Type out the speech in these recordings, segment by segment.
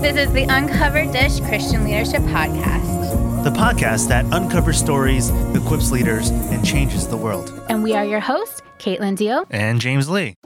This is the Uncovered Dish Christian Leadership Podcast. The podcast that uncovers stories, equips leaders, and changes the world. And we are your hosts, Caitlin Dio. And James Lee.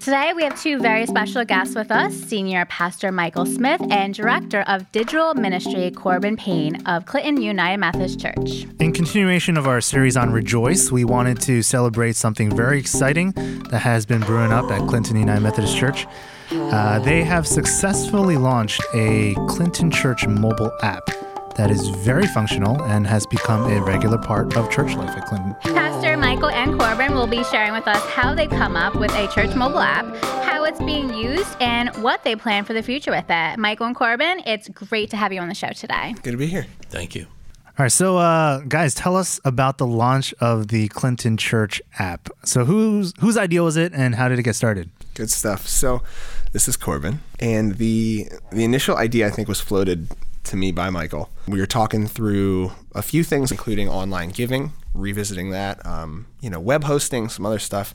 Today, we have two very special guests with us Senior Pastor Michael Smith and Director of Digital Ministry Corbin Payne of Clinton United Methodist Church. In continuation of our series on Rejoice, we wanted to celebrate something very exciting that has been brewing up at Clinton United Methodist Church. Uh, they have successfully launched a Clinton Church mobile app that is very functional and has become a regular part of church life at Clinton. Pastor Michael and Corbin will be sharing with us how they come up with a church mobile app, how it's being used, and what they plan for the future with it. Michael and Corbin, it's great to have you on the show today. Good to be here. Thank you. All right, so uh, guys, tell us about the launch of the Clinton Church app. So, whose whose idea was it, and how did it get started? Good stuff. So, this is Corbin, and the the initial idea I think was floated to me by Michael. We were talking through a few things, including online giving, revisiting that, um, you know, web hosting, some other stuff,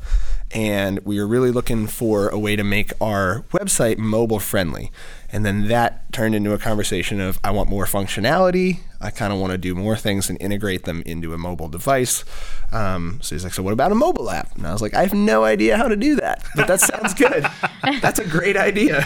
and we were really looking for a way to make our website mobile friendly. And then that turned into a conversation of I want more functionality. I kind of want to do more things and integrate them into a mobile device. Um, so he's like, So, what about a mobile app? And I was like, I have no idea how to do that, but that sounds good. That's a great idea.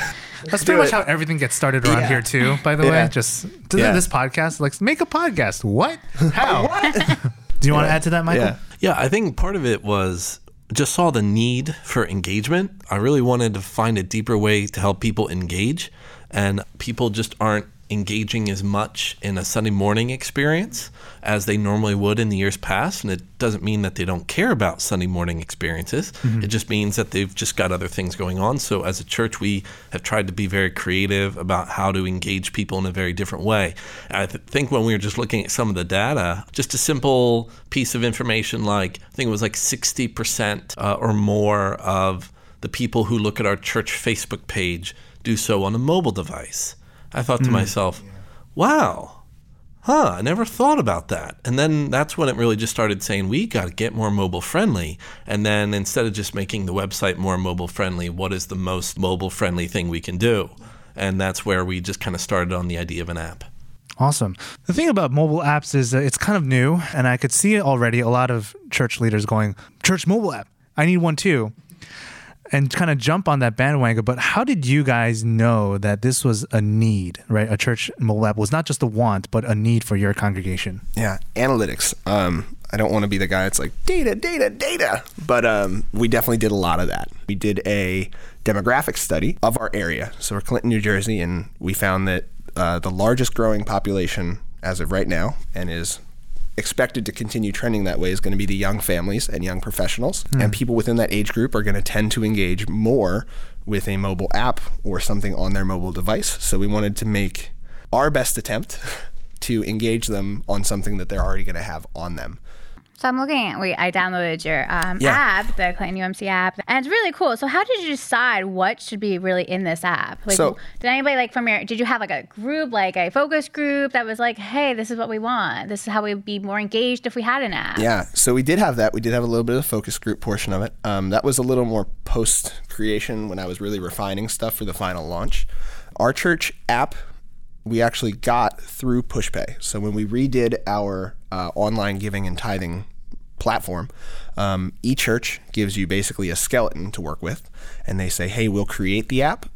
That's pretty much how everything gets started around Yeah. here too. By the Yeah. way, just to Yeah. this podcast, like make a podcast. What? How? what? Do you want to add to that, Michael? Yeah. Yeah, I think part of it was just saw the need for engagement. I really wanted to find a deeper way to help people engage, and people just aren't engaging as much in a Sunday morning experience as they normally would in the years past. And it doesn't mean that they don't care about Sunday morning experiences. It just means that they've just got other things going on. So as a church, we have tried to be very creative about how to engage people in a very different way. And I th- think when we were just looking at some of the data, just a simple piece of information like, I think it was like 60% uh, or more of the people who look at our church Facebook page do so on a mobile device. I thought to hmm. myself, wow, huh, I never thought about that. And then that's when it really just started saying, we got to get more mobile friendly. And then instead of just making the website more mobile friendly, what is the most mobile friendly thing we can do? And that's where we just kind of started on the idea of an app. Awesome. The thing about mobile apps is that it's kind of new, and I could see already a lot of church leaders going, "Church mobile app, I need one too," and kind of jump on that bandwagon. But how did you guys know that this was a need, right? A church mobile app was not just a want, but a need for your congregation. Yeah, analytics. Um, I don't want to be the guy that's like data, data, data, but um, we definitely did a lot of that. We did a demographic study of our area. So we're Clinton, New Jersey, and we found that uh, the largest growing population as of right now, and is expected to continue trending that way, is going to be the young families and young professionals. Hmm. And people within that age group are going to tend to engage more with a mobile app or something on their mobile device. So we wanted to make our best attempt to engage them on something that they're already going to have on them. So I'm looking at, wait, I downloaded your um, Yeah. app, the Clinton UMC app, and it's really cool. So how did you decide what should be really in this app? Like, So- did anybody like from your, did you have like a group, like a focus group that was like, hey, this is what we want. This is how we'd be more engaged if we had an app. Yeah, so we did have that. We did have a little bit of a focus group portion of it. Um, that was a little more post creation when I was really refining stuff for the final launch. Our church app we actually got through PushPay. So when we redid our uh, online giving and tithing platform, um, eChurch gives you basically a skeleton to work with, and they say, "Hey, we'll create the app."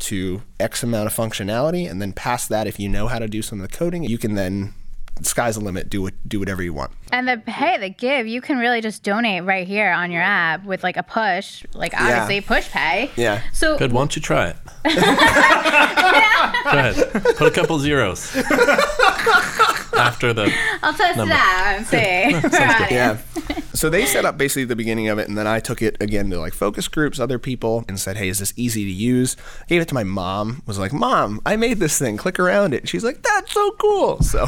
To X amount of functionality, and then past that, if you know how to do some of the coding, you can then sky's the limit. Do it, do whatever you want. And the hey, the give, you can really just donate right here on your app with like a push, like obviously push pay. Yeah. So Good. Why don't you try it? Go ahead. Put a couple zeros after the. I'll test it out and see. Right. Yeah. so they set up basically the beginning of it, and then I took it again to like focus groups, other people, and said, "Hey, is this easy to use?" I Gave it to my mom. Was like, "Mom, I made this thing. Click around it." She's like, "That's so cool." So,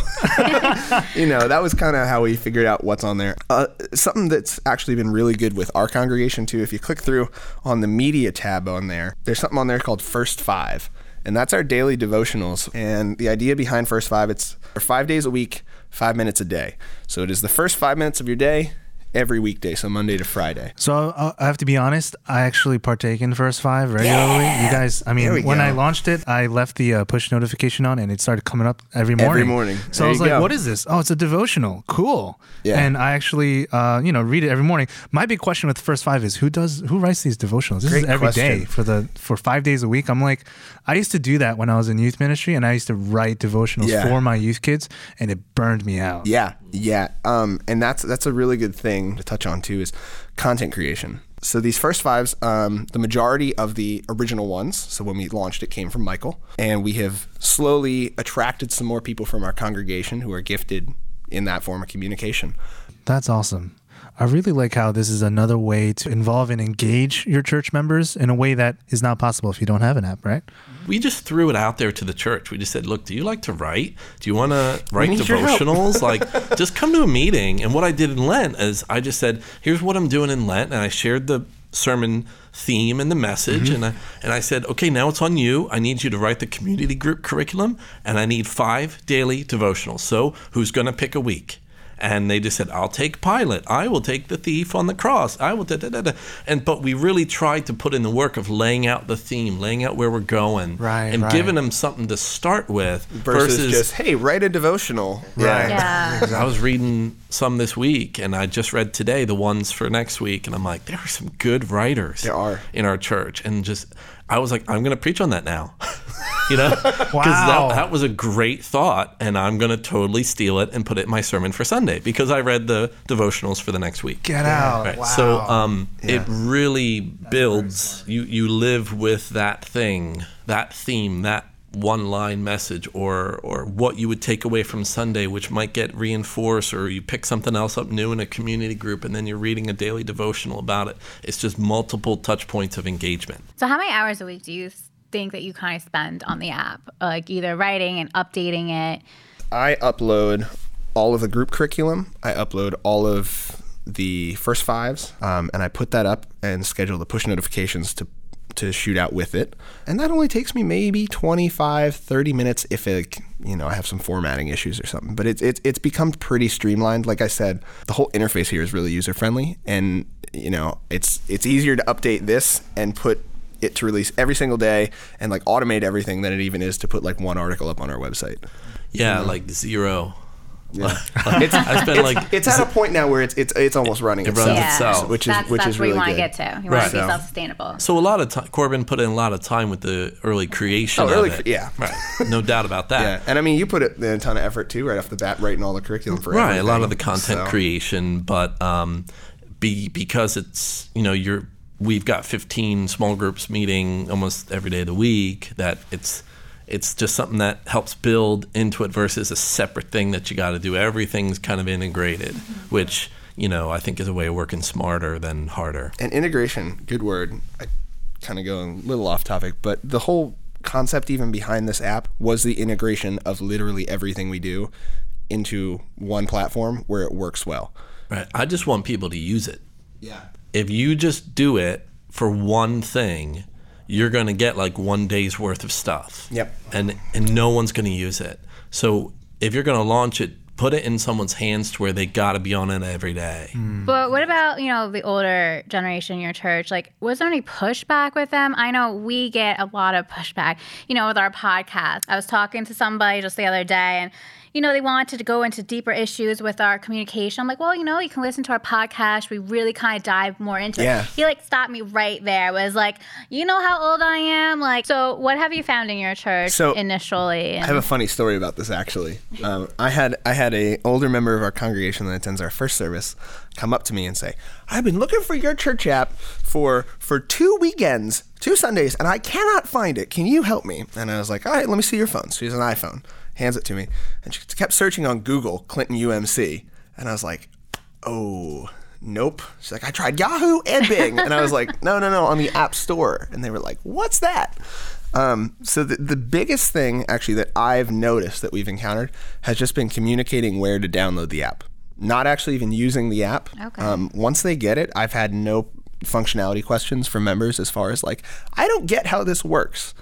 you know, that was kind of how we figured out what's on there. Uh, something that's actually been really good with our congregation too. If you click through on the media tab on there, there's something on there called First Five. And that's our daily devotionals. And the idea behind First Five, it's for five days a week, five minutes a day. So it is the first five minutes of your day every weekday, so Monday to Friday. So uh, I have to be honest. I actually partake in First Five regularly. You guys, I mean, when go. I launched it, I left the uh, push notification on, and it started coming up every morning. Every morning. So There I was like, go. "What is this? Oh, it's a devotional. Cool." Yeah. And I actually, uh, you know, read it every morning. My big question with First Five is who does who writes these devotionals? This Great is every day question. for the for five days a week. I'm like, I used to do that when I was in youth ministry, and I used to write devotionals Yeah. for my youth kids, and it burned me out. Yeah, yeah. Um, and that's that's a really good thing to touch on too is content creation. So these first fives, um, the majority of the original ones, so when we launched it, came from Michael, and we have slowly attracted some more people from our congregation who are gifted in that form of communication. That's awesome. I really like how this is another way to involve and engage your church members in a way that is not possible if you don't have an app, right? We just threw it out there to the church. We just said, "Look, do you like to write? Do you want to write need your help." devotionals? like, just come to a meeting." And what I did in Lent is I just said, "Here's what I'm doing in Lent," and I shared the sermon theme and the message, mm-hmm. and I and I said, "Okay, now it's on you. I need you to write the community group curriculum, and I need five daily devotionals. So, who's going to pick a week?" And they just said, "I'll take Pilate. I will take the thief on the cross. I will." Da, da, da, da. And but we really tried to put in the work of laying out the theme, laying out where we're going, Right, and right. giving them something to start with Versus, just hey, write a devotional. Right. Yeah. 'Cause I was reading some this week, and I just read today the ones for next week, and I'm like, there are some good writers. There are. in our church, and just I was like, I'm going to preach on that now. you know, because Wow. that, that was a great thought, and I'm going to totally steal it and put it in my sermon for Sunday because I read the devotionals for the next week. Get out. Right. Wow. So um, it Yeah. really builds. You you live with that thing, that theme, that one line message, or or what you would take away from Sunday, which might get reinforced, or you pick something else up new in a community group, and then you're reading a daily devotional about it. It's just multiple touch points of engagement. So, how many hours a week do you think that you kind of spend on the app? Like either writing and updating it? I upload all of the group curriculum. I upload all of the first fives, um, and I put that up and schedule the push notifications to to shoot out with it. And that only takes me maybe 25, 30 minutes if it, you know, I have some formatting issues or something. But it's it's it's become pretty streamlined. Like I said, the whole interface here is really user friendly, and you know, it's it's easier to update this and put it to release every single day and like automate everything than it even is to put like one article up on our website. Yeah, mm-hmm. like zero. It's, I spent it's, like it's at a point now where it's it's it's almost running It itself, runs Yeah. itself. which is that's, which that's is where really you want to get to. You Right. want to be So- self sustainable. So a lot of time, Corbin put in a lot of time with the early creation. Oh, of early it. yeah. right. No doubt about that. Yeah, and I mean, you put it in a ton of effort too, right off the bat, writing all the curriculum for it. right. A lot of the content So- creation, but um, be because it's you know you're we've got 15 small groups meeting almost every day of the week. That it's it's just something that helps build into it versus a separate thing that you got to do. Everything's kind of integrated, mm-hmm. which you know I think is a way of working smarter than harder. And integration, good word. I kind of go a little off topic, but the whole concept even behind this app was the integration of literally everything we do into one platform where it works well. Right. I just want people to use it. Yeah. if you just do it for one thing, you're going to get like one day's worth of stuff. Yep. And and no one's going to use it. So if you're going to launch it, put it in someone's hands to where they got to be on it every day. But what about, you know, the older generation in your church? Like, was there any pushback with them? I know we get a lot of pushback, you know, with our podcast. I was talking to somebody just the other day and, you know, they wanted to go into deeper issues with our communication. I'm like, well, you know, you can listen to our podcast. We really kind of dive more into Yeah. it. He like stopped me right there. Was like, you know how old I am? Like, so what have you found in your church So, initially? I have a funny story about this actually. Um, I had I had a older member of our congregation that attends our first service come up to me and say, "I've been looking for your church app for for two weekends, two Sundays, and I cannot find it. Can you help me?" And I was like, "All right, let me see your phone." So she has an iPhone, hands it to me, and she kept searching on Google Clinton UMC, and I was like, "Oh." Nope. She's like, I tried Yahoo and Bing. And I was like, no, no, no, on the App Store. And they were like, what's that? Um, so the, the biggest thing actually that I've noticed that we've encountered has just been communicating where to download the app. Not actually even using the app. Okay. Um, once they get it, I've had no functionality questions from members as far as like, I don't get how this works,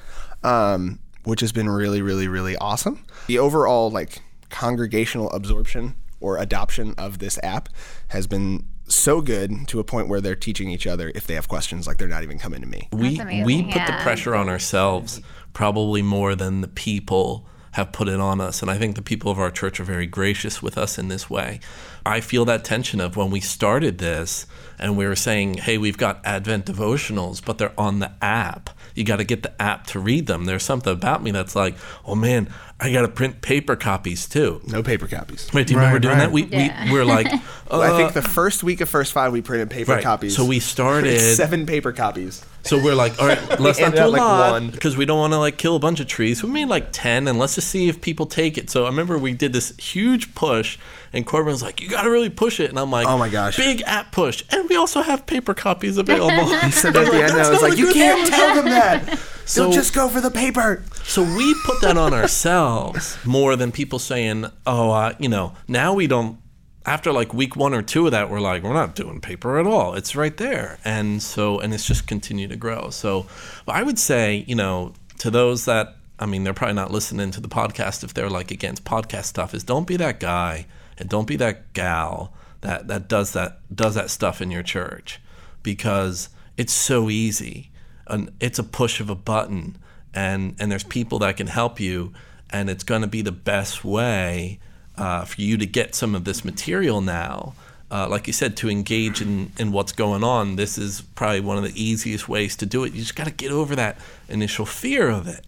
um, which has been really, really, really awesome. The overall like congregational absorption or adoption of this app has been so good to a point where they're teaching each other if they have questions, like they're not even coming to me. we amazing, we put the pressure on ourselves probably more than the people have put it on us. And i think the people of our church are very gracious with us in this way. I feel that tension of when we started this and we were saying hey we've got advent devotionals but they're on the app you got to get the app to read them there's something about me that's like oh man i got to print paper copies too No paper copies. Wait, do you remember doing right. that? We, Yeah. we we're like, Well, I think uh, the first week of first five we printed paper Right. copies. So we started- seven paper copies. So we're like, all right, let's not do a up like lot one. because we don't want to like kill a bunch of trees. We made like ten, and let's just see if people take it. So I remember we did this huge push, and Corbin was like, "You got to really push it," and I'm like, Oh my gosh. big app push!" And we also have paper copies available. He said at the end, I was like, you can't thing." tell them that. So- They'll just go for the paper. So we put that on ourselves more than people saying, "Oh, uh, you know, now we don't." After like week one or two of that, we're like, we're not doing paper at all. It's right there, and so and it's just continued to grow. So, I would say, you know, to those that, I mean, they're probably not listening to the podcast if they're like against podcast stuff. Is don't be that guy and don't be that gal that that does that does that stuff in your church because it's so easy and it's a push of a button and and there's people that can help you and it's going to be the best way uh, for you to get some of this material now uh, like you said to engage in, in what's going on this is probably one of the easiest ways to do it you just got to get over that initial fear of it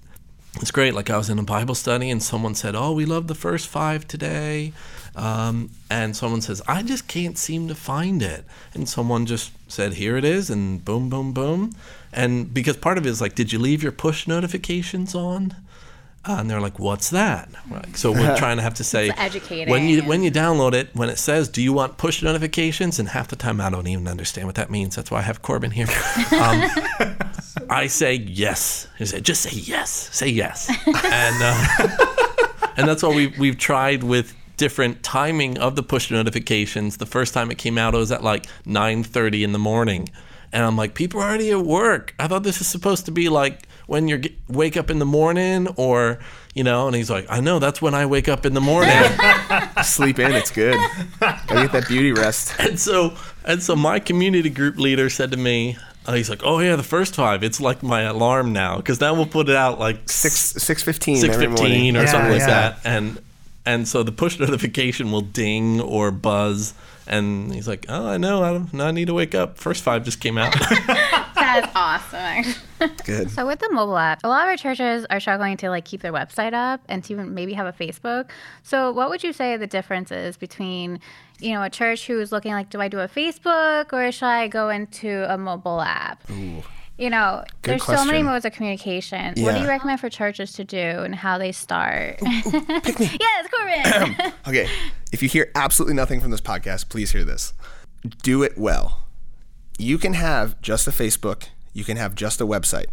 it's great. Like I was in a Bible study and someone said, "Oh, we love the first five today," um, and someone says, "I just can't seem to find it," and someone just said, "Here it is," and boom, boom, boom, and because part of it is like, "Did you leave your push notifications on?" Uh, and they're like, "What's that?" Right. So we're trying to have to say, educating when you when you download it, when it says, "Do you want push notifications?" and half the time I don't even understand what that means. That's why I have Corbin here. Um, I say yes. He said, just say yes. Say yes. and uh, and that's what we we've tried with different timing of the push notifications. The first time it came out, it was at like 9:30 in the morning, and I'm like, people are already at work. I thought this is supposed to be like when you wake up in the morning, or you know. And he's like, I know that's when I wake up in the morning. Sleep in, it's good. I get that beauty rest. And so, and so, my community group leader said to me, uh, "He's like, oh yeah, the first five. It's like my alarm now, because then we'll put it out like Six six fifteen. six every morning. or Yeah, something like yeah. that." And and so the push notification will ding or buzz, and he's like, "Oh, I know. I, don't, I need to wake up. First five just came out." That's awesome. actually. Good. So with the mobile app, a lot of our churches are struggling to like keep their website up and to even maybe have a Facebook. So what would you say the difference is between, you know, a church who's looking like, do I do a Facebook or should I go into a mobile app? You know, Good there's so many modes of communication. What do you recommend for churches to do and how they start? Pick me. yes, Corbin. Okay. If you hear absolutely nothing from this podcast, please hear this. Do it well. You can have just a Facebook, you can have just a website,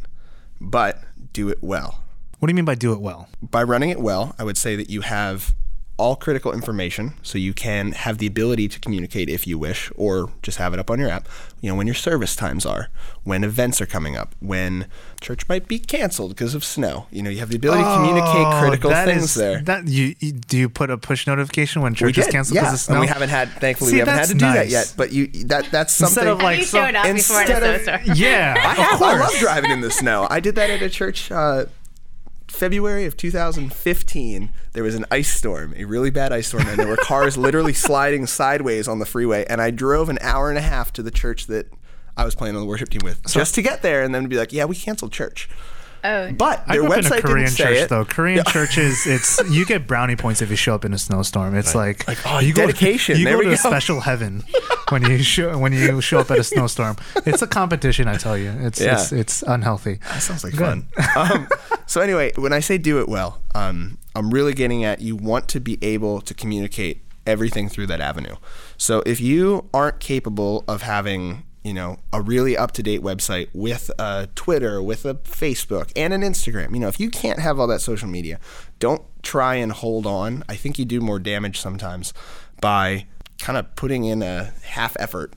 but do it well. What do you mean by do it well? By running it well, I would say that you have all critical information so you can have the ability to communicate if you wish or just have it up on your app you know when your service times are when events are coming up when church might be canceled because of snow you know you have the ability to communicate Oh, critical that things is- there That you, you- do you put a push notification when church is did, canceled yeah, because of snow? and we haven't had. Thankfully, See, we haven't had to do that yet. But you, that that's something. Instead of like so- showed up before instead the of- yeah, I, of have, I love driving in the snow. I did that at a church. Uh, February of 2015, there was an ice storm, a really bad ice storm, and there were cars literally sliding sideways on the freeway. And I drove an hour and a half to the church that I was playing on the worship team with, just to get there, and then be like, "Yeah, we canceled church." Oh, But I their grew up in a Korean didn't say church it. though. Korean churches, it's you get brownie points if you show up in a snowstorm. It's like, like, oh, you dedication. Go, you There go we to a go. special heaven when you show when you show up at a snowstorm. It's a competition, I tell you. It's Yeah. it's, it's unhealthy. That sounds like Good. fun. um, so anyway, when I say do it well, um, I'm really getting at you want to be able to communicate everything through that avenue. So if you aren't capable of having you know a really up to date website with a Twitter, with a Facebook, and an Instagram, you know if you can't have all that social media, don't try and hold on. I think you do more damage sometimes by kind of putting in a half effort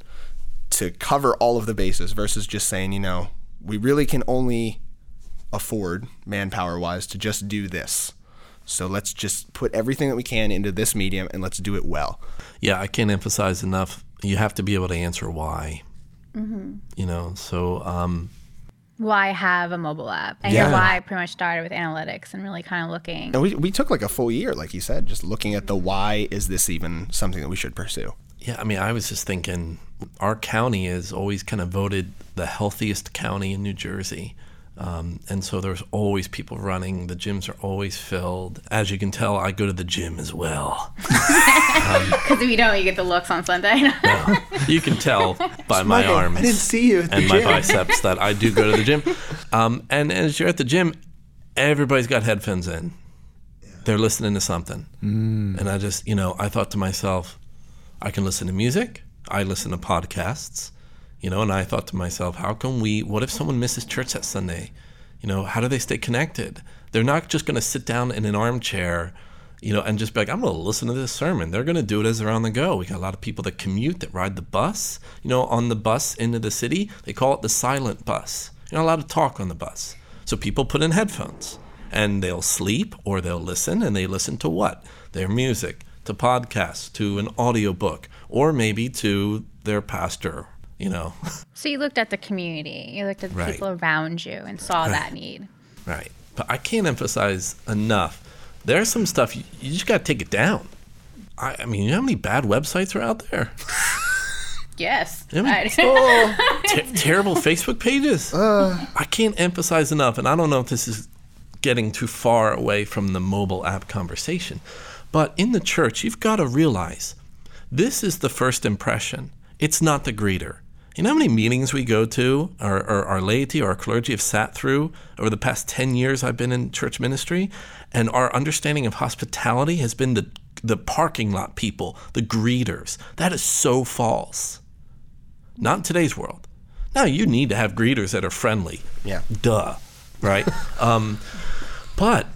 to cover all of the bases versus just saying, you know, we really can only afford manpower wise to just do this. So let's just put everything that we can into this medium and let's do it well. Yeah, I can't emphasize enough you have to be able to answer why. Mm-hmm. You know, so um, Why have a mobile app? And Yeah. why I pretty much started with analytics and really kind of looking. And we, we took like a full year, like you said, just looking at the why is this even something that we should pursue? Yeah, I mean, I was just thinking our county is always kind of voted the healthiest county in New Jersey. Um, and so there's always people running. The gyms are always filled. As you can tell, I go to the gym as well. Because if you don't, you get the looks on Sunday. You can tell by my Michael, arms I didn't see you at the and my biceps that I do go to the gym. Um, and as you're at the gym, everybody's got headphones in. They're listening to something. And I just, you know, I thought to myself, I can listen to music. I listen to podcasts, you know, and I thought to myself, how can we, what if someone misses church that Sunday? You know, how do they stay connected? They're not just going to sit down in an armchair, you know, and just be like, I'm going to listen to this sermon. They're going to do it as they're on the go. We got a lot of people that commute, that ride the bus, you know, on the bus into the city. They call it the silent bus. You're not allowed to talk on the bus. So people put in headphones and they'll sleep or they'll listen and they listen to what? Their music, to podcasts, to an audiobook, or maybe to their pastor, you know. so you looked at the community, you looked at the Right. people around you and saw that need. Right. But I can't emphasize enough. There's some stuff you, you just got to take it down. I, I mean, you know how many bad websites are out there? Yes. I mean, I- oh, Ter- terrible Facebook pages. Uh. I can't emphasize enough, and I don't know if this is getting too far away from the mobile app conversation, but in the church, you've got to realize this is the first impression. It's not the greeter. You know how many meetings we go to, or, or our laity or our clergy have sat through over the past 10 years I've been in church ministry? And our understanding of hospitality has been the, the parking lot people, the greeters. That is so false. Not in today's world. Now, you need to have greeters that are friendly. Yeah. Duh. Right? um, but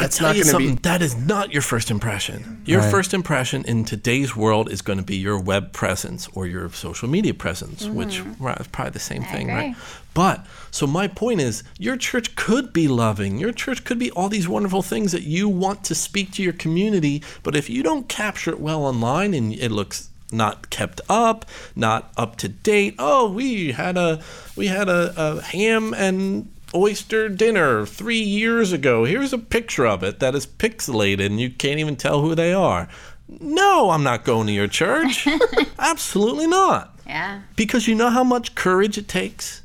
That's tell not you gonna be- something, that is not your first impression. Your Right. first impression in today's world is going to be your web presence or your social media presence, mm-hmm. which right, is probably the same thing, right? But so my point is, your church could be loving. Your church could be all these wonderful things that you want to speak to your community. But if you don't capture it well online and it looks not kept up, not up to date. Oh, we had a we had a, a ham and oyster dinner three years ago. Here's a picture of it that is pixelated and you can't even tell who they are. No, I'm not going to your church. Absolutely not. yeah. Because you know how much courage it takes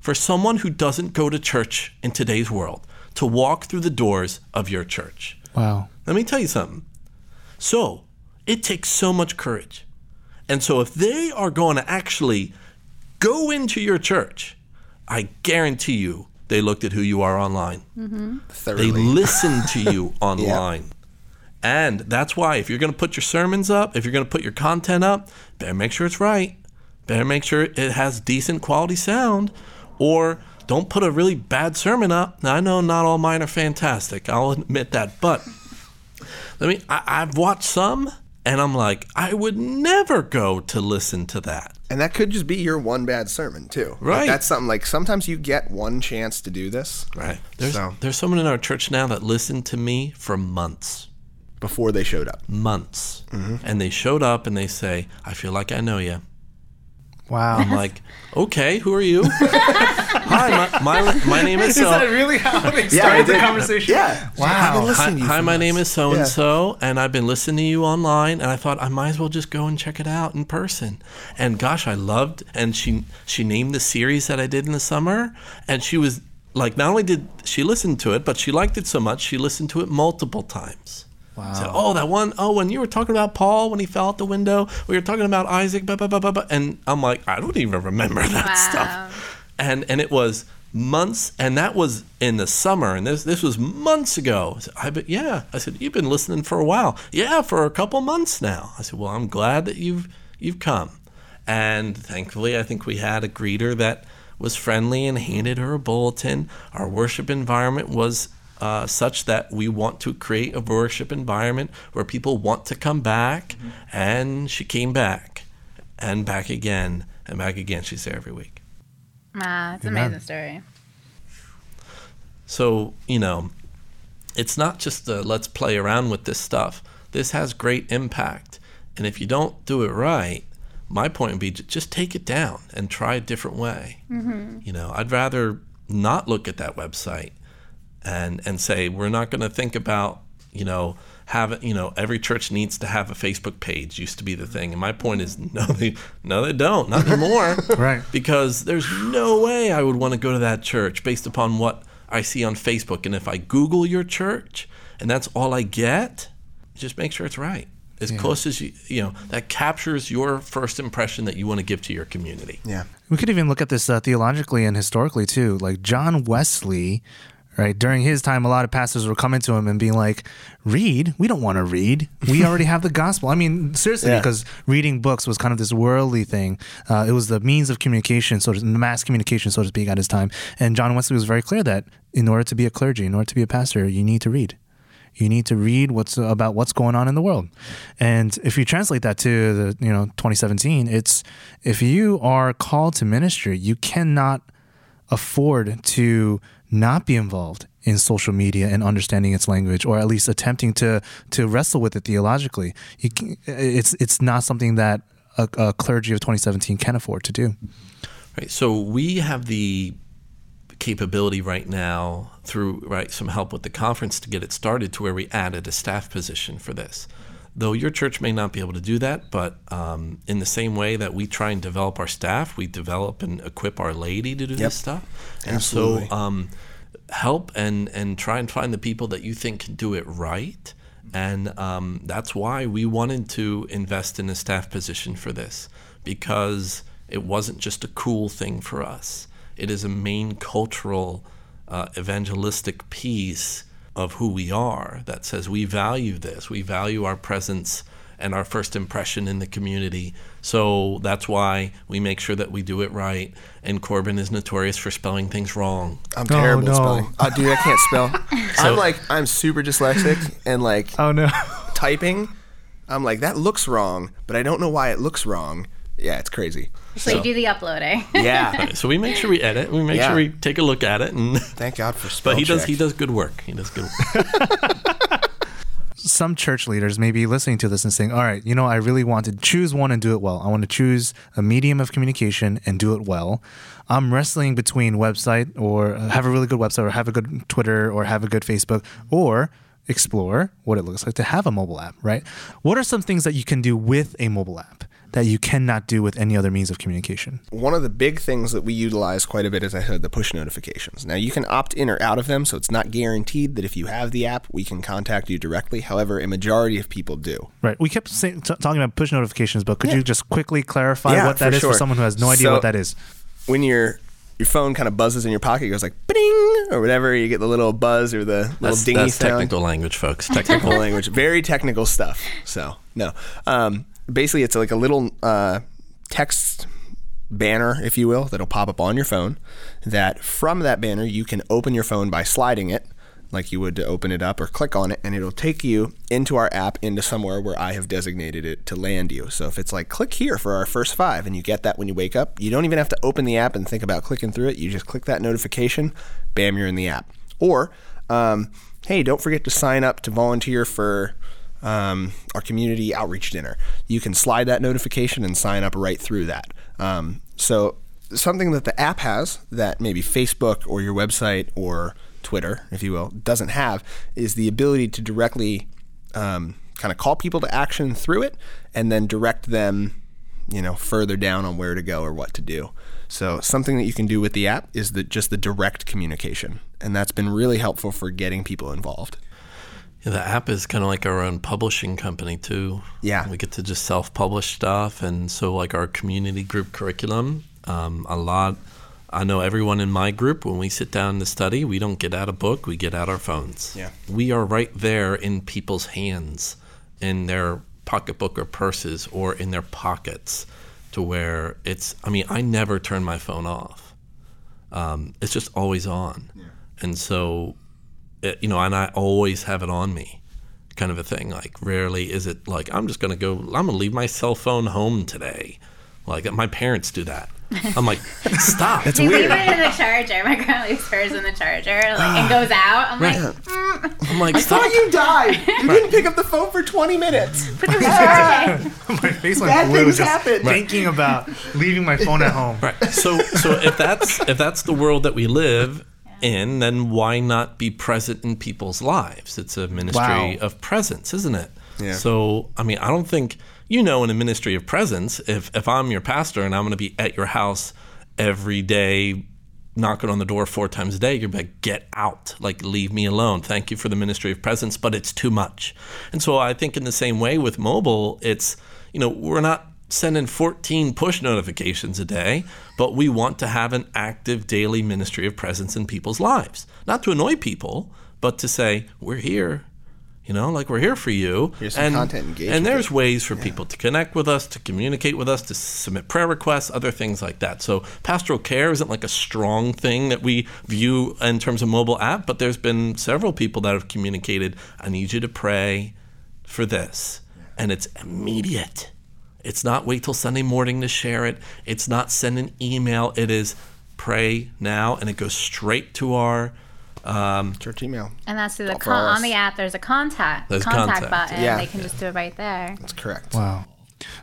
for someone who doesn't go to church in today's world to walk through the doors of your church. Wow. Let me tell you something. So, it takes so much courage. And so, if they are going to actually go into your church, I guarantee you they looked at who you are online. Mm-hmm. They Thoroughly. listen to you online. And that's why if you're going to put your sermons up, if you're going to put your content up, better make sure it's right. Better make sure it has decent quality sound. Or don't put a really bad sermon up. Now, I know not all mine are fantastic. I'll admit that. But let me, I, I've watched some and I'm like, I would never go to listen to that. And that could just be your one bad sermon too. Like, Right. that's something like sometimes you get one chance to do this Right. There's, So- there's someone in our church now that listened to me for months. before they showed up. months. Mm-hmm. And they showed up and they say, I feel like I know you. Wow. I'm like, okay, who are you? Hi, my, my, my name is so. really how they started the conversation? Yeah. Wow. I've been Hi, listening to you hi, for my name months. is so and so, and I've been listening to you online, and I thought I might as well just go and check it out in person. And gosh, I loved, and she she named the series that I did in the summer, and she was like, not only did she listen to it, but she liked it so much she listened to it multiple times. Wow. Said, oh, that one, oh, when you were talking about Paul when he fell out the window, we were talking about Isaac, blah, blah, blah, blah, blah. And I'm like, I don't even remember that Wow. stuff. And and it was months, and that was in the summer, and this this was months ago. I said, I bet, yeah. I said, you've been listening for a while. Yeah, for a couple months now. I said, well, I'm glad that you've you've come. And thankfully, I think we had a greeter that was friendly and handed her a bulletin. Our worship environment was uh, such that we want to create a worship environment where people want to come back. And she came back and back again and back again. She's there every week. Ah, it's an amazing story. So, you know, it's not just the let's play around with this stuff. This has great impact. And if you don't do it right, my point would be just take it down and try a different way. You know, I'd rather not look at that website and and say we're not going to think about you know have you know every church needs to have a Facebook page used to be the thing. And my point is no they no they don't. Not anymore. Right. because there's no way I would want to go to that church based upon what I see on Facebook. And if I Google your church and that's all I get just make sure it's right. As close as you you know that captures your first impression that you want to give to your community. Yeah. We could even look at this uh, theologically and historically too. Like John Wesley, right? During his time, a lot of pastors were coming to him and being like, "Read? We don't want to read. We already have the gospel." I mean, seriously, Yeah. because reading books was kind of this worldly thing. Uh, it was the means of communication, so to, mass communication, so to speak, at his time. And John Wesley was very clear that in order to be a clergy, in order to be a pastor, you need to read. You need to read what's about what's going on in the world. And if you translate that to the, you know, 2017, it's if you are called to ministry, you cannot afford to not be involved in social media and understanding its language or at least attempting to to wrestle with it theologically. Can, it's it's not something that a, a clergy of 2017 can afford to do. Right. So we have the capability right now through right some help with the conference to get it started to where we added a staff position for this. Though your church may not be able to do that, but um, in the same way that we try and develop our staff, we develop and equip our laity to do Yep. this stuff. And Absolutely. so um, help and and try and find the people that you think can do it right. And um, that's why we wanted to invest in a staff position for this because it wasn't just a cool thing for us. It is a main cultural, uh, evangelistic piece of who we are that says we value this. We value our presence and our first impression in the community. So that's why we make sure that we do it right. And Corbin is notorious for spelling things wrong. I'm terrible oh, no. at spelling. Oh, dude, I can't spell. I'm like, I'm super dyslexic and like Oh no. typing. I'm like, that looks wrong, but I don't know why it looks wrong. Yeah, it's crazy. So, you do the uploading. Eh? Yeah. So we make sure we edit. We make Yeah. sure we take a look at it, and Thank God for spell but he does check. he does good work. He does good. Work. some church leaders may be listening to this and saying, all right, you know, I really want to choose one and do it well. I want to choose a medium of communication and do it well. I'm wrestling between website or uh, have a really good website or have a good Twitter or have a good Facebook or explore what it looks like to have a mobile app, right? What are some things that you can do with a mobile app that you cannot do with any other means of communication? One of the big things that we utilize quite a bit, as I said, the push notifications. Now, you can opt in or out of them, so it's not guaranteed that if you have the app, we can contact you directly. However, a majority of people do. Right. We kept saying, t- talking about push notifications, but could you just quickly clarify Yeah, what that for is for someone who has no idea So- what that is? When your your phone kind of buzzes in your pocket, it goes like ding or whatever. You get the little buzz or the little That's, dingy that's sound. technical language, folks. technical Technical. language, very technical stuff. So no, um, basically it's like a little uh, text banner, if you will, that'll pop up on your phone. That from that banner you can open your phone by sliding it, like you would to open it up, or click on it, and it'll take you into our app into somewhere where I have designated it to land you. So if it's like click here for our first five, and you get that when you wake up, you don't even have to open the app and think about clicking through it. You just click that notification, bam, you're in the app. Or um, hey, don't forget to sign up to volunteer for um, our community outreach dinner. You can slide that notification and sign up right through that. Um, so, something that the app has that maybe Facebook or your website or Twitter, if you will, doesn't have is the ability to directly um, kind of call people to action through it and then direct them you know further down on where to go or what to do so something that you can do with the app is the, just the direct communication and that's been really helpful for getting people involved Yeah, the app is kind of like our own publishing company too. Yeah. we get to just self-publish stuff, and so like our community group curriculum, um, a lot. I know everyone in my group when we sit down to study, we don't get out a book, we get out our phones. Yeah. we are right there in people's hands, in their pocketbook or purses, or in their pockets, to where it's. I mean, I never turn my phone off. Um, it's just always on, and so you know, and I always have it on me, kind of a thing. Like, rarely is it like I'm just gonna go. I'm gonna leave my cell phone home today. Like my parents do that. I'm like, stop. We leave it in the charger. My grandma leaves hers in the charger, like, and goes out. I'm like, mm, I'm like, I stop. thought you died. You didn't pick up the phone for 20 minutes. my face went Bad blue just happen. thinking about leaving my phone at home. Right. So so if that's if that's the world that we live in, then why not be present in people's lives? It's a ministry Wow. of presence, isn't it? Yeah. So I mean, I don't think you know in a ministry of presence, if if I'm your pastor and I'm going to be at your house every day knocking on the door four times a day, you're like, get out, like leave me alone. Thank you for the ministry of presence, but it's too much. And so I think in the same way with mobile, it's you know we're not sending 14 push notifications a day, but we want to have an active daily ministry of presence in people's lives, not to annoy people, but to say we're here. You know, like we're here for you. Here's some and, content, engage And there's ways for people to connect with us, to communicate with us, to submit prayer requests, other things like that. So pastoral care isn't like a strong thing that we view in terms of mobile app, but there's been several people that have communicated, I need you to pray for this. And it's immediate. It's not wait till Sunday morning to share it. It's not send an email. It is pray now, and it goes straight to our um, Church email. And that's through the Follow con- on the app. There's a contact There's contact, contact. button. Yeah. They can just do it right there. That's correct. Wow.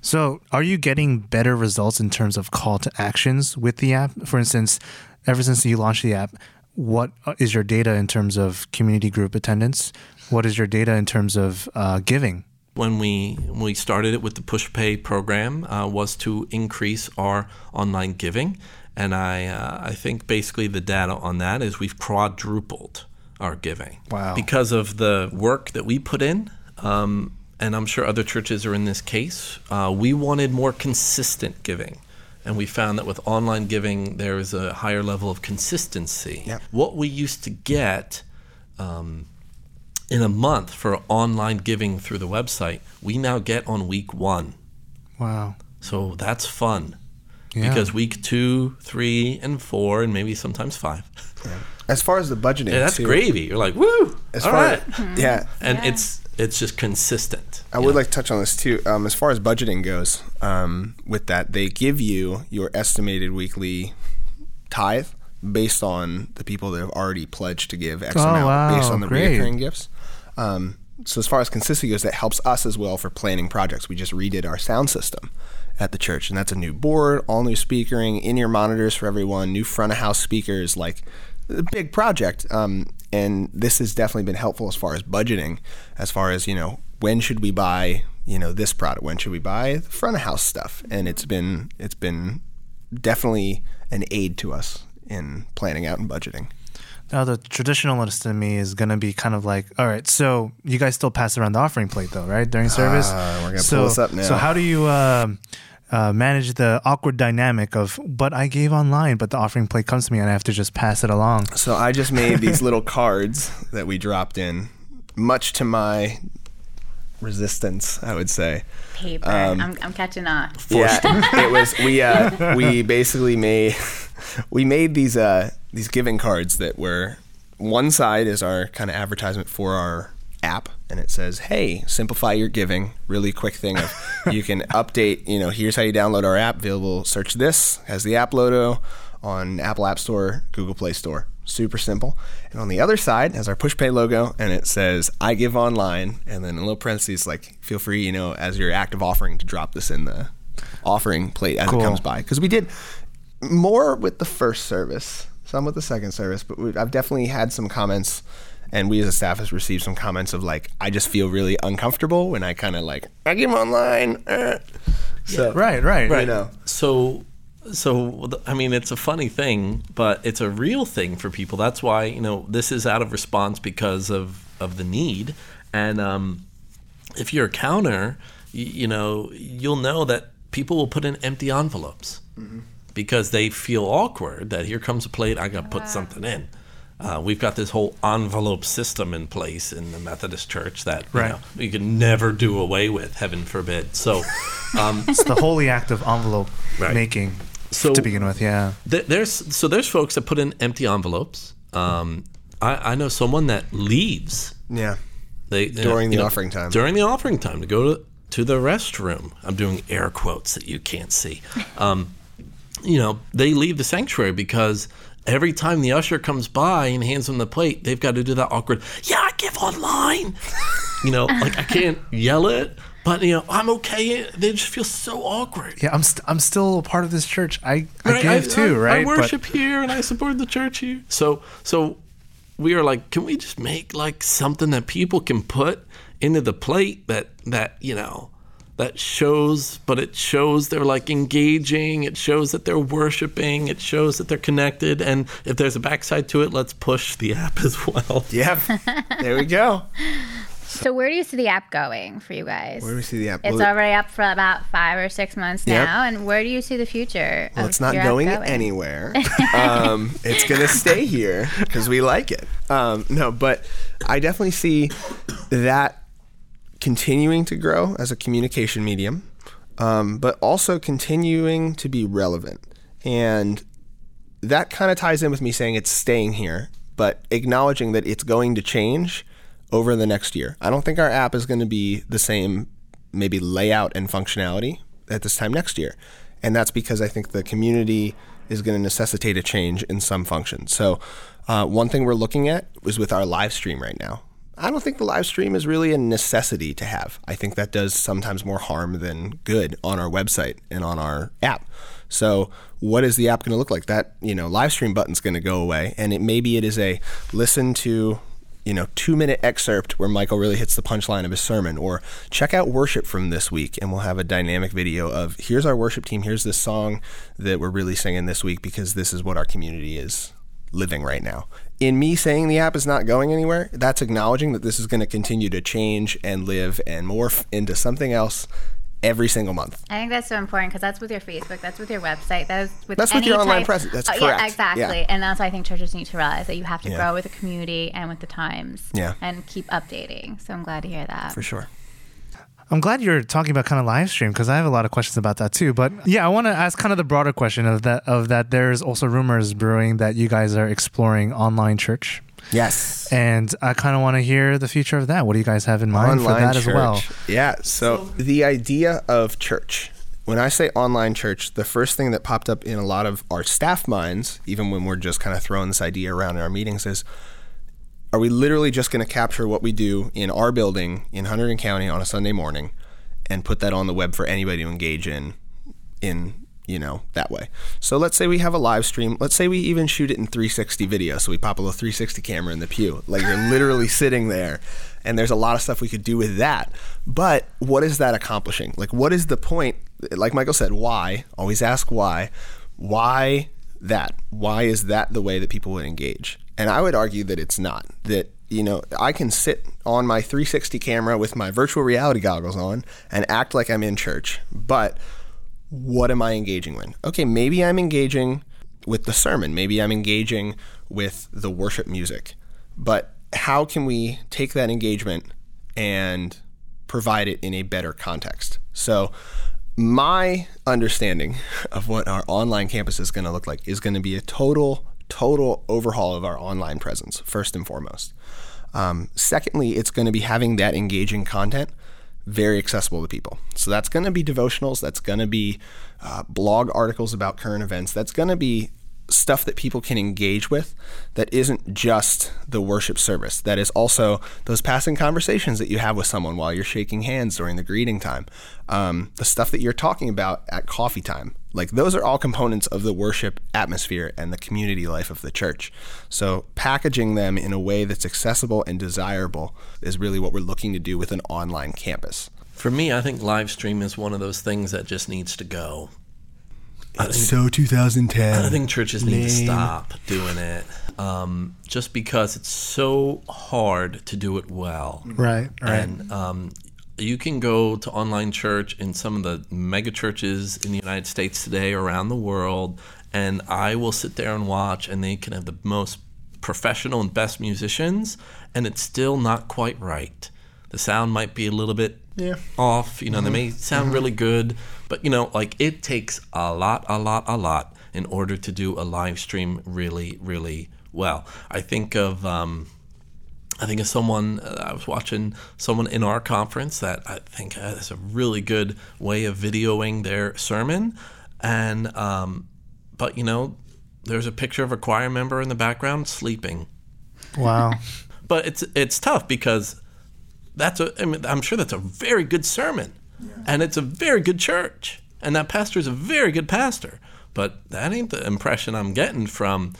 So, are you getting better results in terms of call to actions with the app? For instance, ever since you launched the app, what is your data in terms of community group attendance? What is your data in terms of uh, giving? When we when we started it with the push pay program uh, was to increase our online giving and I uh, I think basically the data on that is we've quadrupled our giving Wow. because of the work that we put in um, and I'm sure other churches are in this case uh, we wanted more consistent giving and we found that with online giving there is a higher level of consistency Yep. what we used to get um, in a month for online giving through the website, we now get on week one. Wow. So that's fun. Yeah. Because week two, three, and four, and maybe sometimes five. As far as the budgeting, Yeah, that's too, gravy. You're like, woo! As all far right. yeah, And Yeah. it's it's just consistent. I would like to touch on this too. Um, as far as budgeting goes, um, with that, they give you your estimated weekly tithe based on the people that have already pledged to give X Oh, amount wow, based on the great. recurring gifts. Um, so as far as consistency goes, that helps us as well for planning projects. We just redid our sound system at the church, and that's a new board, all new speakering, in-ear monitors for everyone, new front of house speakers, like a big project. Um, and this has definitely been helpful as far as budgeting, as far as you know, when should we buy you know this product? When should we buy the front of house stuff? And it's been it's been definitely an aid to us in planning out and budgeting. Now, the traditionalist in me is going to be kind of like, all right, so you guys still pass around the offering plate, though, right? During service? Ah, we're gonna so, pull this up now. So, how do you uh, uh, manage the awkward dynamic of, but I gave online, but the offering plate comes to me and I have to just pass it along? So I just made these little cards that we dropped in, much to my resistance, I would say. Paper. Um, I'm, I'm catching on. Yeah, it was we uh, we basically made we made these uh, these giving cards that were one side is our kind of advertisement for our app and it says hey simplify your giving really quick thing of you can update you know here's how you download our app available search this has the app logo on apple app store google play store super simple and on the other side has our push pay logo and it says i give online and then in little parentheses like feel free you know as your active offering to drop this in the offering plate as Cool. it comes by because we did more with the first service some with the second service but we, i've definitely had some comments and we as a staff has received some comments of like i just feel really uncomfortable when i kind of like i give online eh." so Right, right. you know So, so I mean, it's a funny thing, but it's a real thing for people. That's why you know this is out of response because of of the need. And um, if you're a counter, you, you know you'll know that people will put in empty envelopes because they feel awkward that here comes a plate, I got to put something in. Uh, we've got this whole envelope system in place in the Methodist Church that you Right. know, you can never do away with, heaven forbid. So, um, It's the holy act of envelope Right. making So- to begin with, yeah. Th- There's so there's folks that put in empty envelopes. Um, I, I know someone that leaves yeah they you During you the offering time. During the offering time to go to to the restroom. I'm doing air quotes that you can't see. Um, you know, they leave the sanctuary because every time the usher comes by and hands them the plate, they've got to do that awkward, yeah, I give online. you know, like I can't yell it, but you know, I'm okay. They just feel so awkward. Yeah, I'm st- I'm still a part of this church. I, I Right, give too, right? I But- worship here and I support the church here. So so we are like, can we just make like something that people can put into the plate that that you know that shows, but it shows they're like engaging. It shows that they're worshiping. It shows that they're connected. And if there's a backside to it, let's push the app as well. Yeah, there we go. So where do you see the app going for you guys? Where do we see the app? It's Well, already up for about five or six months Yep. now. And where do you see the future? Well, it's not app going, anywhere. um, it's going to stay here because we like it. Um, no, but I definitely see that continuing to grow as a communication medium, um, but also continuing to be relevant. And that kind of ties in with me saying it's staying here, but acknowledging that it's going to change over the next year. I don't think our app is going to be the same, maybe layout and functionality at this time next year. And that's because I think the community is going to necessitate a change in some functions. So, uh, one thing we're looking at is with our live stream right now. I don't think the live stream is really a necessity to have. I think that does sometimes more harm than good on our website and on our app. So, what is the app going to look like? That you know, live stream button's going to go away, and it maybe it is a listen to you know two minute excerpt where Michael really hits the punchline of his sermon, or check out worship from this week, and we'll have a dynamic video of here's our worship team, here's this song that we're really singing this week because this is what our community is living right now. In me saying the app is not going anywhere, that's acknowledging that this is going to continue to change and live and morph into something else every single month. I think that's so important because that's with your Facebook, that's with your website, that's with That's with any your online type- presence. That's Uh, correct. Yeah, exactly. Yeah. And that's why I think churches need to realize that you have to Yeah. grow with the community and with the times. Yeah. And keep updating. So I'm glad to hear that. For sure. I'm glad you're talking about kind of live stream because I have a lot of questions about that too. But yeah, I want to ask kind of the broader question of that of that there's also rumors brewing that you guys are exploring online church. Yes. And I kind of want to hear the future of that. What do you guys have in mind for that as well? Yeah. So the idea of church. When I say online church, the first thing that popped up in a lot of our staff minds, even when we're just kind of throwing this idea around in our meetings, is are we literally just going to capture what we do in our building in Hunterdon County on a Sunday morning and put that on the web for anybody to engage in in you know that way. So let's say we have a live stream. Let's say we even shoot it in 360 video. So we pop a little 360 camera in the pew. Like you're literally sitting there and there's a lot of stuff we could do with that. But what is that accomplishing? Like what is the point? Like michael said why? Always ask why. Why that? Why is that the way that people would engage? And i would argue that it's not. That you know i can sit on my 360 camera with my virtual reality goggles on and act like i'm in church. But what am I engaging with? Okay, maybe I'm engaging with the sermon. Maybe I'm engaging with the worship music. But how can we take that engagement and provide it in a better context? So, my understanding of what our online campus is going to look like is going to be a total, total overhaul of our online presence, first and foremost. Um, secondly, it's going to be having that engaging content very accessible to people. So that's going to be devotionals, that's going to be uh, blog articles about current events, that's going to be stuff that people can engage with that isn't just the worship service. That is also those passing conversations that you have with someone while you're shaking hands during the greeting time, um, the stuff that you're talking about at coffee time. Like those are all components of the worship atmosphere and the community life of the church. So packaging them in a way that's accessible and desirable is really what we're looking to do with an online campus. For me, I think live stream is one of those things that just needs to go. I think, so 2010. I think churches need to stop doing it um, just because it's so hard to do it well. Right, right. And um, you can go to online church in some of the mega churches in the United States today, around the world, and I will sit there and watch, and they can have the most professional and best musicians, and it's still not quite right. The sound might be a little bit Yeah. off. You know, they may sound really good, but you know, like it takes a lot, a lot, a lot in order to do a live stream really, really well. I think of. Um, I think of someone uh, I was watching someone in our conference that I think has a really good way of videoing their sermon, and um, but you know there's a picture of a choir member in the background sleeping. Wow. But it's it's tough because that's a I mean, I'm sure that's a very good sermon, and it's a very good church, and that pastor is a very good pastor. But that ain't the impression I'm getting from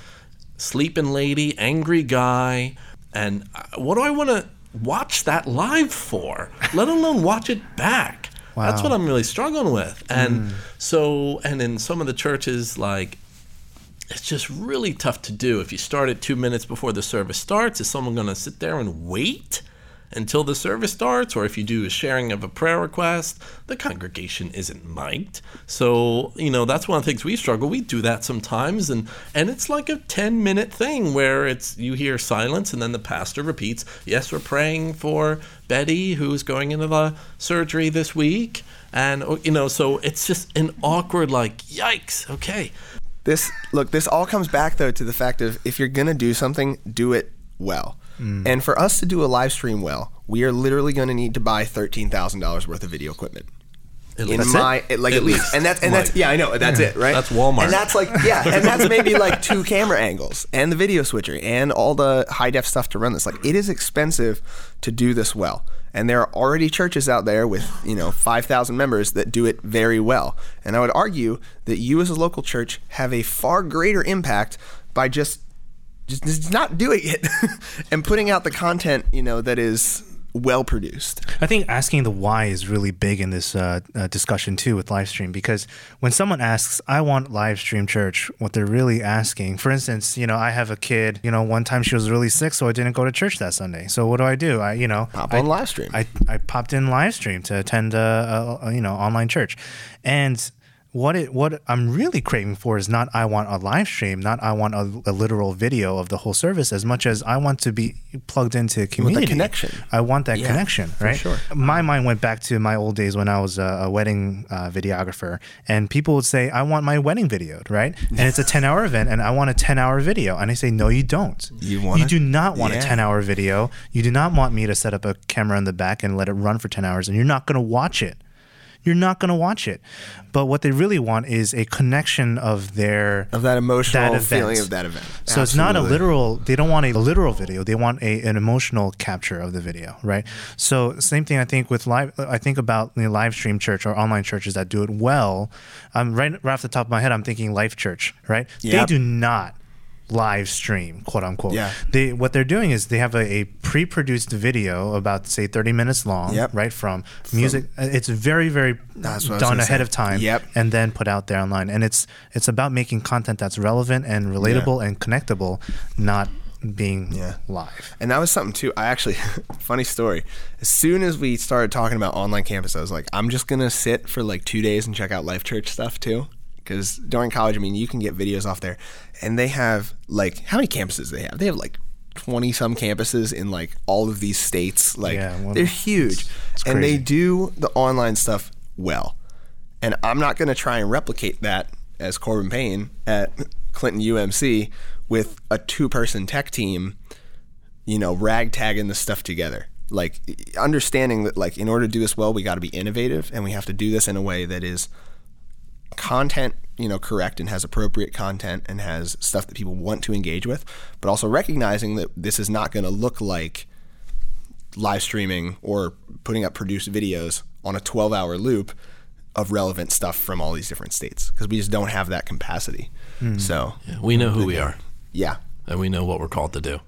sleeping lady, angry guy, and uh, what do I want to watch that live for? Let alone watch it back. That's what I'm really struggling with. And so, and in some of the churches, like it's just really tough to do. If you start it two minutes before the service starts, is someone going to sit there and wait until the service starts? Or if you do a sharing of a prayer request, the congregation isn't mic'd. So, you know, that's one of the things we struggle. We do that sometimes and and it's like a 10 minute thing where it's you hear silence and then the pastor repeats, "Yes, we're praying for Betty who's going into the surgery this week." And oh, you know, so it's just an awkward like, yikes. Okay. This look, this all comes back though to the fact of if you're gonna do something, do it well. Mm. And for us to do a live stream well, we are literally going to need to buy thirteen thousand dollars worth of video equipment. At in least. my it- like at, At least. least. and that's and that's yeah I know that's it right That's Walmart. and that's like yeah and that's maybe like two camera angles and the video switcher and all the high def stuff to run this like it is expensive to do this well and there are already churches out there with you know 5000 members that do it very well and I would argue that you as a local church have a far greater impact by just just, just not doing it and putting out the content you know that is well produced I think asking the why is really big in this uh, uh, discussion too with live stream because when someone asks, "I want live stream church," what they're really asking, for instance, you know, I have a kid. You know, one time she was really sick, so I didn't go to church that Sunday. So what do I do? I, you know, Pop I, on live stream. I I popped in live stream to attend a, a, a you know online church, and what it what I'm really craving for is not I want a live stream, not I want a, a literal video of the whole service, as much as I want to be plugged into community connection. I want that Yeah, connection, right? sure. My mind went back to my old days when I was a, a wedding uh, videographer, and people would say, "I want my wedding videoed," right? And it's a ten-hour event, and I want a ten-hour video, and I say, "No, you don't. You want You do not want Yeah. a ten-hour video. You do not want me to set up a camera in the back and let it run for ten hours, and you're not going to watch it." You're not going to watch it. But what they really want is a connection of their of that emotional that feeling of that event so it's not a literal. They don't want a literal video. They want a an emotional capture of the video, right? So same thing. I think with live. I think about the live stream church or online churches that do it well. Um, right, right off the top of my head, I'm thinking Life Church, right? They do not live stream, quote unquote. Yeah. They what they're doing is they have a, a pre-produced video about say 30 minutes long, Yep. right? From music. Uh, it's very very That's what I was done ahead say. of time Yep. and then put out there online. And it's it's about making content that's relevant and relatable and connectable, not being Yeah. live. And that was something too. I actually, funny story. As soon as we started talking about online campus, I was like, I'm just gonna sit for like two days and check out Life Church stuff too. Because during college, I mean, you can get videos off there, and they have like how many campuses they have? They have like twenty some campuses in like all of these states. Like Yeah, well, they're huge, it's and they do the online stuff well. And I'm not gonna try and replicate that as Corbin Payne at Clinton UMC with a two person tech team you know, ragtagging this stuff together. Like understanding that like in order to do this well, we got to be innovative and we have to do this in a way that is content, you know, correct and has appropriate content and has stuff that people want to engage with, but also recognizing that this is not going to look like live streaming or putting up produced videos on a 12-hour loop of relevant stuff from all these different states because we just don't have that capacity. Hmm. So, We know who we are yeah. and we know what we're called to do.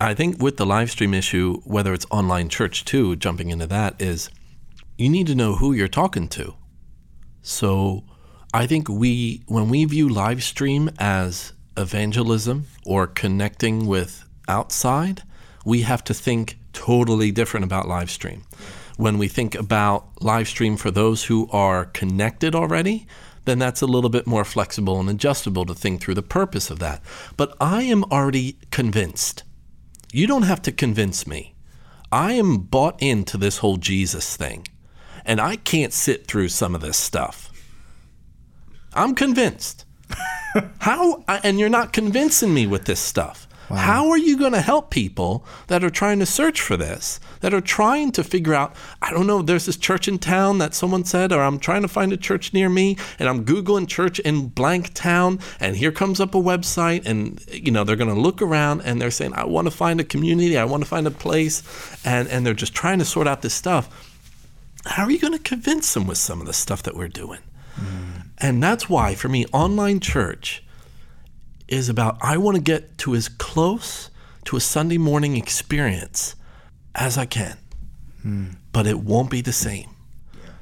I think with the live stream issue, whether it's online church too, jumping into that, is you need to know who you're talking to. So I think we, when we view live stream as evangelism or connecting with outside, we have to think totally different about live stream. When we think about live stream for those who are connected already, then that's a little bit more flexible and adjustable to think through the purpose of that. But I am already convinced. You don't have to convince me. I am bought into this whole Jesus thing, and I can't sit through some of this stuff. I'm convinced. How? And you're not convincing me with this stuff. How are you going to help people that are trying to search for this, that are trying to figure out, I don't know, there's this church in town that someone said, or I'm trying to find a church near me, and I'm Googling church in blank town, and here comes up a website, and, you know, they're going to look around and they're saying, I want to find a community, I want to find a place, and, and they're just trying to sort out this stuff. How are you going to convince them with some of the stuff that we're doing? And that's why, for me, online church is about I want to get to as close to a Sunday morning experience as I can, hmm. but it won't be the same.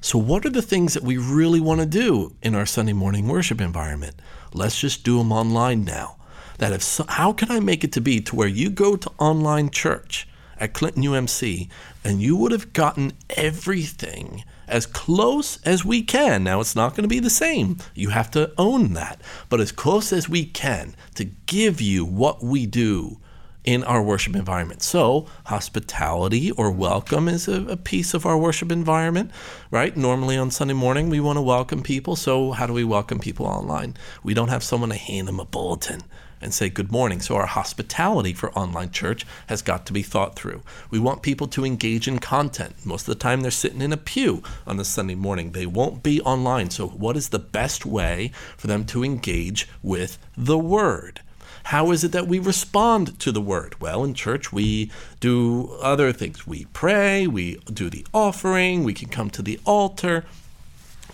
So, what are the things that we really want to do in our Sunday morning worship environment? Let's just do them online now. That if so, how can I make it to be to where you go to online church at Clinton UMC and you would have gotten everything as close as we can. Now, it's not going to be the same. You have to own that. But as close as we can to give you what we do in our worship environment. So, hospitality or welcome is a, a, piece of our worship environment, right? Normally on Sunday morning, we want to welcome people. So, how do we welcome people online? We don't have someone to hand them a bulletin and say good morning. So, our hospitality for online church has got to be thought through. We want people to engage in content. Most of the time, they're sitting in a pew on a Sunday morning, they won't be online. So, what is the best way for them to engage with the Word? How is it that we respond to the word? Well, in church, we do other things. We pray, we do the offering, we can come to the altar.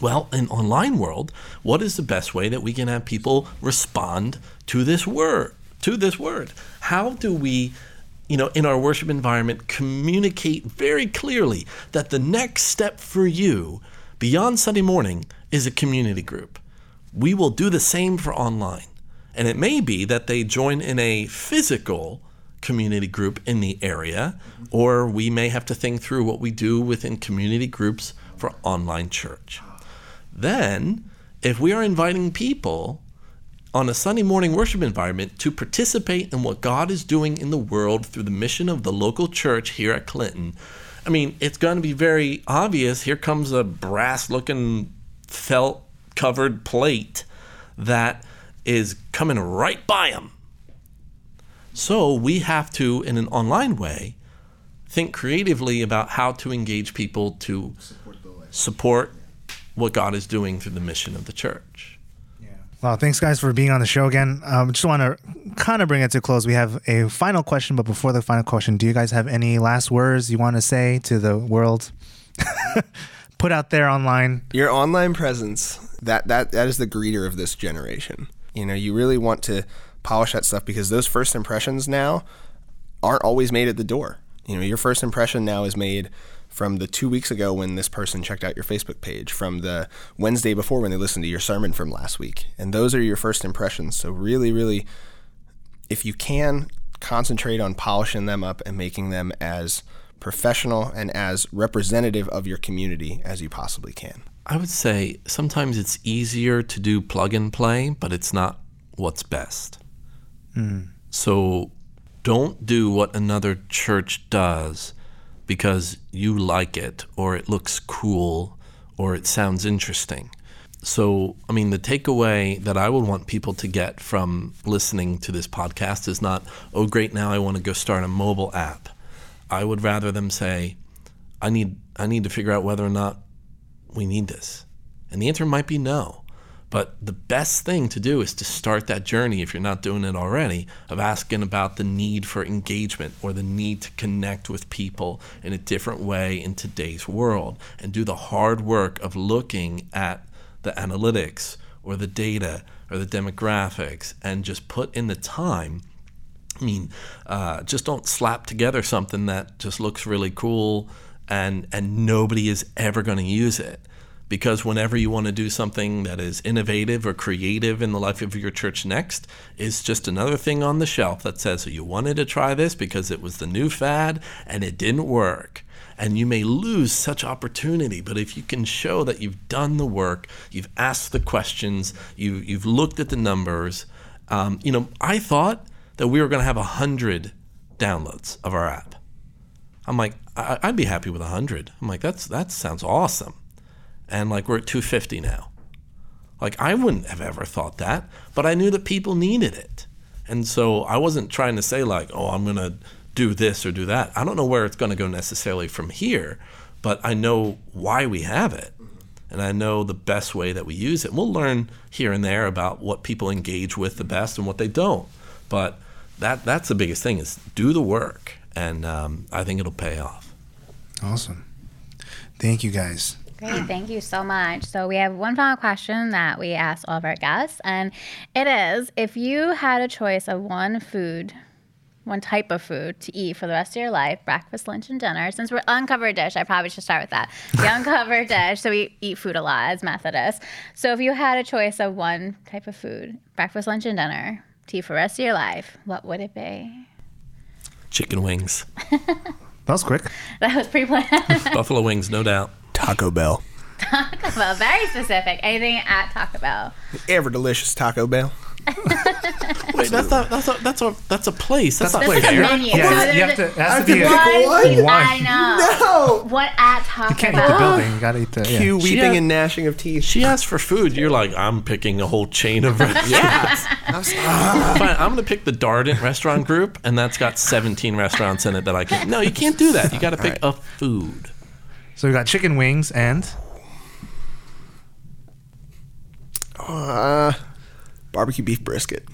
Well, in online world, what is the best way that we can have people respond to this word? To this word. How do we you know, in our worship environment, communicate very clearly that the next step for you beyond Sunday morning is a community group. We will do the same for online. And it may be that they join in a physical community group in the area, or we may have to think through what we do within community groups for online church. Then, if we are inviting people on a Sunday morning worship environment to participate in what God is doing in the world through the mission of the local church here at Clinton, I mean, it's going to be very obvious. Here comes a brass looking felt covered plate that is coming right by them. So we have to, in an online way, think creatively about how to engage people to support, support what God is doing through the mission of the church. Yeah. Well, thanks guys for being on the show again. Um, just want to kind of bring it to a close. We have a final question, but before the final question, do you guys have any last words you want to say to the world? Put out there online. Your online presence that that that is the greeter of this generation. You know, you really want to polish that stuff because those first impressions now aren't always made at the door. You know, your first impression now is made from the two weeks ago when this person checked out your Facebook page, from the Wednesday before when they listened to your sermon from last week. And those are your first impressions. So, really, really, if you can, concentrate on polishing them up and making them as professional and as representative of your community as you possibly can. I would say sometimes it's easier to do plug and play, but it's not what's best. Mm. So don't do what another church does because you like it or it looks cool or it sounds interesting. So, I mean, the takeaway that I would want people to get from listening to this podcast is not, oh, great, now I want to go start a mobile app. I would rather them say, I need, I need to figure out whether or not we need this. And the answer might be no. But the best thing to do is to start that journey, if you're not doing it already, of asking about the need for engagement or the need to connect with people in a different way in today's world and do the hard work of looking at the analytics or the data or the demographics and just put in the time. I mean, uh, just don't slap together something that just looks really cool and, and nobody is ever going to use it because whenever you want to do something that is innovative or creative in the life of your church next is just another thing on the shelf that says you wanted to try this because it was the new fad and it didn't work. And you may lose such opportunity but if you can show that you've done the work you've asked the questions you, you've looked at the numbers um, you know i thought that we were going to have 100 downloads of our app. I'm like I, i'd be happy with 100 i'm like that's that sounds awesome and like we're at 250 now. Like I wouldn't have ever thought that, but I knew that people needed it. And so I wasn't trying to say, like, oh, I'm going to do this or do that. I don't know where it's going to go necessarily from here, but I know why we have it. And I know the best way that we use it. We'll learn here and there about what people engage with the best and what they don't. But that that's the biggest thing is do the work, and um, I think it'll pay off. Awesome. Thank you guys. Great, thank you so much. So we have one final question that we ask all of our guests, and it is: if you had a choice of one food, one type of food to eat for the rest of your life, breakfast, lunch, and dinner. Since we're uncovered dish, I probably should start with that. The uncovered dish. So we eat food a lot as Methodists. So if you had a choice of one type of food, breakfast, lunch, and dinner, to eat for the rest of your life, what would it be? Chicken wings, That was quick. That was pre-planned. buffalo wings, no doubt. Taco Bell. Taco Bell, very specific. Anything at Taco Bell. Ever delicious Taco Bell. Wait, that's not that's a that's a that's a place. That's, That's a This is place. a menu. Yeah, So you have to. It I has have to to be. one, One. I know. No. What at Taco you can't eat the building. You gotta eat the. Yeah. Cue weeping had- and gnashing of teeth. She asked for food. You're like, I'm picking a whole chain of restaurants. I was- ah. Fine, I'm gonna pick the Darden restaurant group, and that's got 17 restaurants in it that I can. No, you can't do that. You got to pick a food. So we got chicken wings and Uh, barbecue beef brisket.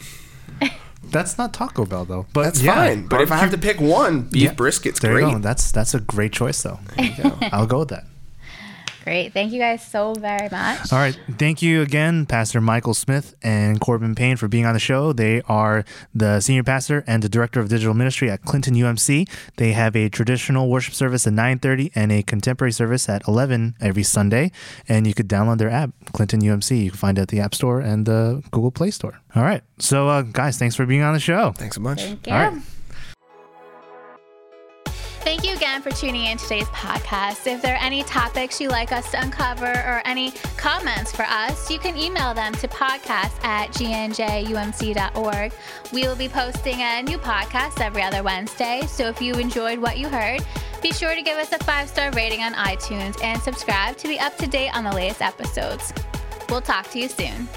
that's not Taco Bell though. But That's yeah, fine. But if I have to pick one, beef Yeah. brisket's there great. you go. That's that's a great choice though. I'll go with that. Great. Thank you guys so very much. All right. Thank you again, Pastor Michael Smith and Corbin Payne, for being on the show. They are the senior pastor and the director of digital ministry at Clinton UMC. They have a traditional worship service at 9:30 and a contemporary service at 11 every Sunday. And you could download their app, Clinton UMC. You can find it at the App Store and the Google Play Store. All right. So, uh, guys, thanks for being on the show. Thanks so much. Thank you. All right. Thank you again for tuning in today's podcast. If there are any topics you'd like us to uncover or any comments for us, you can email them to podcast at gnjumc.org. We will be posting a new podcast every other Wednesday, so if you enjoyed what you heard, be sure to give us a five star rating on iTunes and subscribe to be up to date on the latest episodes. We'll talk to you soon.